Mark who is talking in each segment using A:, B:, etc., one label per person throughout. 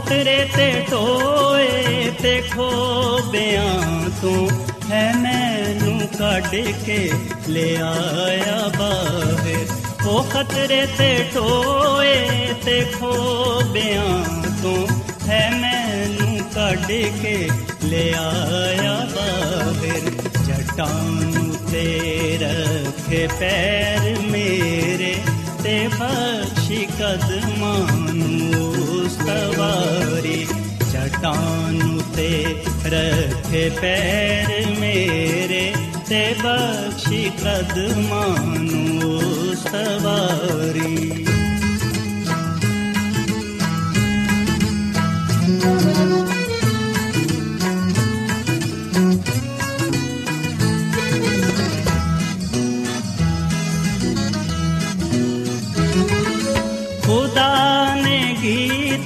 A: ਖਤਰੇ ਤੇ ਟੋਏ ਤੇ ਖੋਬਿਆਂ ਤੋਂ ਹੈ ਮੈਨੂੰ ਕੱਢ ਕੇ ਲੈ ਆਇਆ ਬਾਹਰ। ਉਹ ਖਤਰੇ ਤੇ ਟੋਏ ਤੇ ਖੋਬਿਆਂ ਤੋਂ ਹੈ ਮੈਨੂੰ ਕੱਢ ਕੇ ਲੈ ਆਇਆ ਬਾਹਰ। ਜਟਾਂ ਤੇ ਰੱਖੇ ਪੈਰ ਮੇਰੇ ब्शिक मनो चटानु ते रखे पैर मेरे ते बिक मनो सवा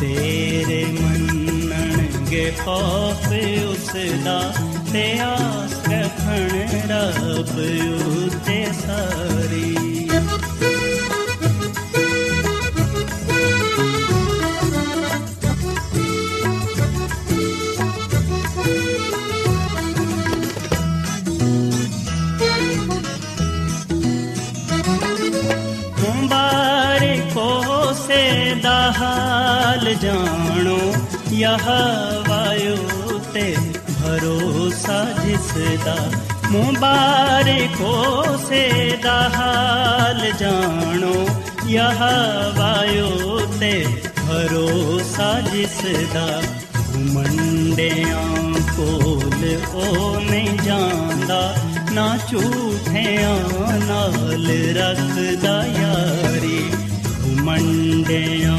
A: ਤੇਰੇ ਮੰਨਣਗੇ ਖੌਫ ਉਸ ਦਾ ਤੇ ਆਸ ਰੱਖਣ ਰੱਬ ਉਤੇ ਸਾਰੀ। ਹਾਲ ਜਾਣੋ, ਯਹ ਵਾਯੂ ਤੇ ਭਰੋਸਾ ਜਿਸ ਦਾ ਮੁਬਾਰਕੋ ਸੇ ਦਾ ਹਾਲ ਜਾਣੋ, ਯਹ ਵਾਯੂ ਤੇ ਭਰੋਸਾ ਜਿਸ ਦਾ ਘੁਮੰਡਿਆਂ ਕੋਲ ਉਹ ਨਹੀਂ ਜਾਂਦਾ, ਨਾ ਝੂਠਿਆਂ ਨਾਲ ਰੱਖਦਾ ਯਾਰੀ, ਘੁਮੰਡਿਆਂ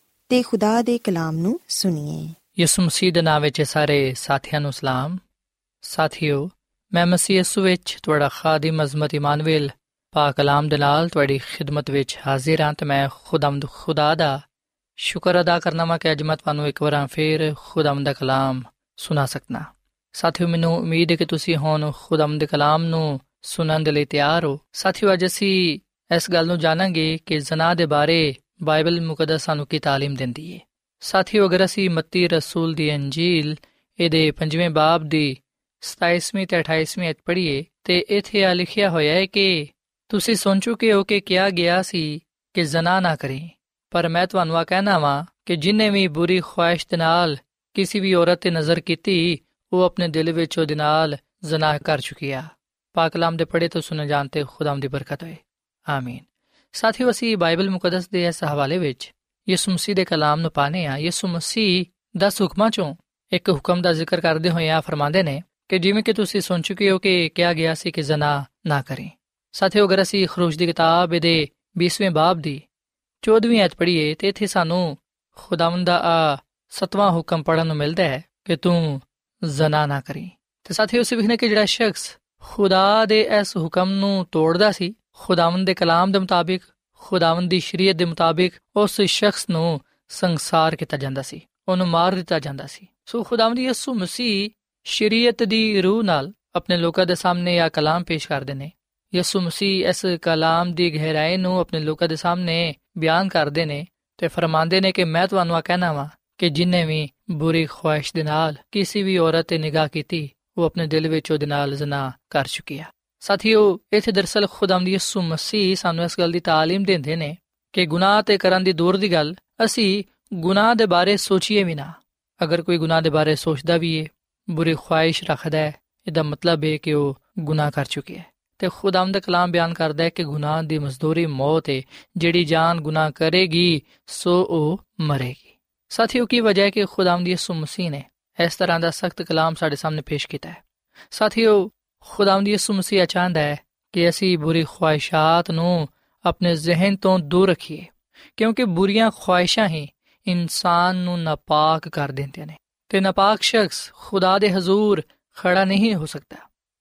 B: ਤੇ ਖੁਦਾ ਦੇ ਕਲਾਮ ਨੂੰ ਸੁਣੀਏ।
C: ਯਿਸੂ ਮਸੀਹ ਦੇ ਨਾਮ ਵਿੱਚ ਸਾਰੇ ਸਾਥੀਆਂ ਨੂੰ ਸਲਾਮ। ਸਾਥਿਓ, ਮੈਂ ਮਸੀਹ ਯਿਸੂ ਵਿੱਚ ਤੁਹਾਡਾ ਖਾਦਮ ਅਜ਼ਮਤ ਇਮਾਨੁਅਲ ਪਾਕ ਕਲਾਮ ਦੇ ਨਾਲ ਤੁਹਾਡੀ ਖਿਦਮਤ ਵਿੱਚ ਹਾਜ਼ਰ ਹਾਂ ਤੇ ਮੈਂ ਖੁਦਾਮਦ ਖੁਦਾ ਦਾ ਸ਼ੁਕਰ ਅਦਾ ਕਰਨਾ ਮੈਂ ਕਿ ਅੱਜ ਮੈਂ ਤੁਹਾਨੂੰ ਇੱਕ ਵਾਰ ਫੇਰ ਖੁਦਾਮਦ ਦਾ ਕਲਾਮ ਸੁਣਾ ਸਕਣਾ ਸਾਥਿਓ, ਮੈਨੂੰ ਉਮੀਦ ਹੈ ਕਿ ਤੁਸੀਂ ਹੁਣ ਖੁਦਾਮਦ ਦੇ ਕਲਾਮ ਨੂੰ ਸੁਣਨ ਦੇ ਲਈ ਤਿਆਰ ਹੋ। ਸਾਥਿਓ, ਅੱਜ ਅਸੀਂ ਇਸ ਗੱਲ ਨੂੰ ਜਾਣਾਂਗੇ ਕਿ ਜ਼ਨਾ ਦੇ ਬਾਰੇ ਬਾਈਬਲ ਮੁਕੱਦਸ ਸਾਨੂੰ ਕੀ تعلیم ਦਿੰਦੀ ਹੈ ਸਾਥੀਓ ਅਗਰ ਅਸੀਂ ਮੱਤੀ ਰਸੂਲ ਦੀ ਅੰਜੀਲ ਇਹਦੇ 5ਵੇਂ ਬਾਬ ਦੀ 27ਵੀਂ ਤੇ 28ਵੀਂ ਅਧ ਪੜ੍ਹੀਏ ਤੇ ਇੱਥੇ ਆ ਲਿਖਿਆ ਹੋਇਆ ਹੈ ਕਿ ਤੁਸੀਂ ਸੁਣ ਚੁੱਕੇ ਹੋ ਕਿ ਕਿਹਾ ਗਿਆ ਸੀ ਕਿ ਜ਼ਨਾ ਨਾ ਕਰੇ ਪਰ ਮੈਂ ਤੁਹਾਨੂੰ ਆ ਕਹਿਣਾ ਵਾਂ ਕਿ ਜਿਨੇ ਵੀ ਬੁਰੀ ਖੁਆਇਸ਼ ਦੇ ਨਾਲ ਕਿਸੇ ਵੀ ਔਰਤ ਤੇ ਨਜ਼ਰ ਕੀਤੀ ਉਹ ਆਪਣੇ ਦਿਲ ਵਿੱਚ ਉਹਦੇ ਨਾਲ ਜ਼ਨਾ ਕਰ ਚੁੱਕੀ ਆ ਪਾਕ ਕਲਾਮ ਦੇ ਪੜ੍ਹੇ ਤੋਂ ਸੁਣ ਜਾਣਤੇ ਖੁਦਾਮ ਦੀ ਬਰਕਤ ਹੋਏ ਆਮੀਨ ਸਾਥੀਓ, ਅਸੀਂ ਬਾਈਬਲ ਮੁਕੱਦਸ ਦੇ ਇਸ ਹਵਾਲੇ ਵਿੱਚ ਯਿਸੂ ਮਸੀਹ ਦੇ ਕਲਾਮ ਨੂੰ ਪਾਣੇ ਆ ਯਿਸੂ ਮਸੀਹ 10 ਹੁਕਮਾਂ ਚੋਂ ਇੱਕ ਹੁਕਮ ਦਾ ਜ਼ਿਕਰ ਕਰਦੇ ਹੋਏ ਆ ਫਰਮਾਉਂਦੇ ਨੇ ਕਿ ਜਿਵੇਂ ਕਿ ਤੁਸੀਂ ਸੁਣ ਚੁੱਕੇ ਹੋ ਕਿ ਕਿਹਾ ਗਿਆ ਸੀ ਕਿ ਜ਼ਨਾ ਨਾ ਕਰੇ। ਸਾਥੀਓ, ਅਗਰ ਅਸੀਂ ਖਰੂਜ ਦੀ ਕਿਤਾਬ ਦੇ 20ਵੇਂ ਬਾਬ ਦੀ 14ਵੀਂ ਅਧ ਪੜ੍ਹੀਏ, ਤੇ ਇੱਥੇ ਸਾਨੂੰ ਖੁਦਾਵੰਦ ਦਾ ਆ ਸਤਵਾਂ ਹੁਕਮ ਪੜਨ ਨੂੰ ਮਿਲਦਾ ਹੈ ਕਿ ਤੂੰ ਜ਼ਨਾ ਨਾ ਕਰੀ। ਤੇ ਸਾਥੀਓ, ਅਸੀਂ ਵਿਖਨੇ ਕਿ ਜਿਹੜਾ ਸ਼ਖਸ ਖੁਦਾ ਦੇ ਇਸ ਹੁਕਮ ਨੂੰ ਤੋੜਦਾ ਸੀ ਖੁਦਾਵੰਦ ਦੇ ਕਲਾਮ ਦੇ ਮੁਤਾਬਿਕ, ਖੁਦਾਵੰਦ ਦੀ ਸ਼ਰੀਅਤ ਦੇ ਮੁਤਾਬਿਕ ਉਸ ਸ਼ਖਸ ਨੂੰ ਸੰਸਾਰ ਕੀਤਾ ਜਾਂਦਾ ਸੀ, ਉਹਨੂੰ ਮਾਰ ਦਿੱਤਾ ਜਾਂਦਾ ਸੀ। ਸੋ ਖੁਦਾਵੰਦ ਯਿਸੂ ਮਸੀਹ ਸ਼ਰੀਅਤ ਦੀ ਰੂਹ ਨਾਲ ਆਪਣੇ ਲੋਕਾਂ ਦੇ ਸਾਹਮਣੇ ਇਹ ਕਲਾਮ ਪੇਸ਼ ਕਰਦੇ ਨੇ। ਯਿਸੂ ਮਸੀਹ ਇਸ ਕਲਾਮ ਦੀ ਗਹਿਰਾਈ ਨੂੰ ਆਪਣੇ ਲੋਕਾਂ ਦੇ ਸਾਹਮਣੇ ਬਿਆਨ ਕਰਦੇ ਨੇ ਤੇ ਫਰਮਾਉਂਦੇ ਨੇ ਕਿ ਮੈਂ ਤੁਹਾਨੂੰ ਆ ਕਹਿਣਾ ਵਾਂ ਕਿ ਜਿਨੇ ਵੀ ਬੁਰੀ ਖੁਆਇਸ਼ ਦੇ ਨਾਲ ਕਿਸੇ ਵੀ ਔਰਤ ਤੇ ਨਿਗਾਹ ਕੀਤੀ, ਉਹ ਆਪਣੇ ਦਿਲ ਵਿੱਚ ਉਹਦੇ ਨਾਲ ਜ਼ਨਾ ਕਰ ਚੁੱਕੀ ਆ। ਸਾਥੀਓ ਇਥੇ ਦਰਸਲ ਖੁਦਾਮ ਦੀ ਯਿਸੂ ਮਸੀਹ ਸਾਨੂੰ ਇਸ ਗੱਲ ਦੀ تعلیم ਦਿੰਦੇ ਨੇ ਕਿ ਗੁਨਾਹ ਤੇ ਕਰਨ ਦੀ ਦੂਰ ਦੀ ਗੱਲ ਅਸੀਂ ਗੁਨਾਹ ਦੇ ਬਾਰੇ ਸੋਚੀਏ ਵੀ ਨਾ ਅਗਰ ਕੋਈ ਗੁਨਾਹ ਦੇ ਬਾਰੇ ਸੋਚਦਾ ਵੀ ਏ ਬੁਰੀ ਖੁਆਇਸ਼ ਰੱਖਦਾ ਹੈ ਇਹਦਾ ਮਤਲਬ ਹੈ ਕਿ ਉਹ ਗੁਨਾਹ ਕਰ ਚੁੱਕਿਆ ਹੈ ਤੇ ਖੁਦਾਮ ਦਾ ਕਲਾਮ ਬਿਆਨ ਕਰਦਾ ਹੈ ਕਿ ਗੁਨਾਹ ਦੀ ਮਜ਼ਦੂਰੀ ਮੌਤ ਹੈ ਜਿਹੜੀ ਜਾਨ ਗੁਨਾਹ ਕਰੇਗੀ ਸੋ ਉਹ ਮਰੇਗੀ ਸਾਥੀਓ ਕੀ ਵਜ੍ਹਾ ਹੈ ਕਿ ਖੁਦਾਮ ਦੀ ਯਿਸੂ ਮਸੀਹ ਨੇ ਇਸ ਤਰ੍ਹਾਂ ਦਾ ਸਖਤ ਕਲਾਮ ਸਾਡੇ ਸਾਹਮਣੇ ਪੇਸ਼ ਕੀਤਾ ਹੈ ਸਾਥੀਓ ਖੁਦਾਵੰਦ ਯਿਸੂ ਮਸੀਹ ਚਾਹੁੰਦਾ ਹੈ ਕਿ ਅਸੀਂ ਬੁਰੀ ਖੁਆਇਸ਼ਾਂ ਨੂੰ ਆਪਣੇ ਜ਼ਿਹਨ ਤੋਂ ਦੂਰ ਰੱਖੀਏ ਕਿਉਂਕਿ ਬੁਰੀਆਂ ਖੁਆਇਸ਼ਾਂ ਹੀ ਇਨਸਾਨ ਨੂੰ ਨਾਪਾਕ ਕਰ ਦਿੰਦੀਆਂ ਨੇ ਤੇ ਨਾਪਾਕ ਸ਼ਖਸ ਖੁਦਾ ਦੇ ਹਜ਼ੂਰ ਖੜਾ ਨਹੀਂ ਹੋ ਸਕਦਾ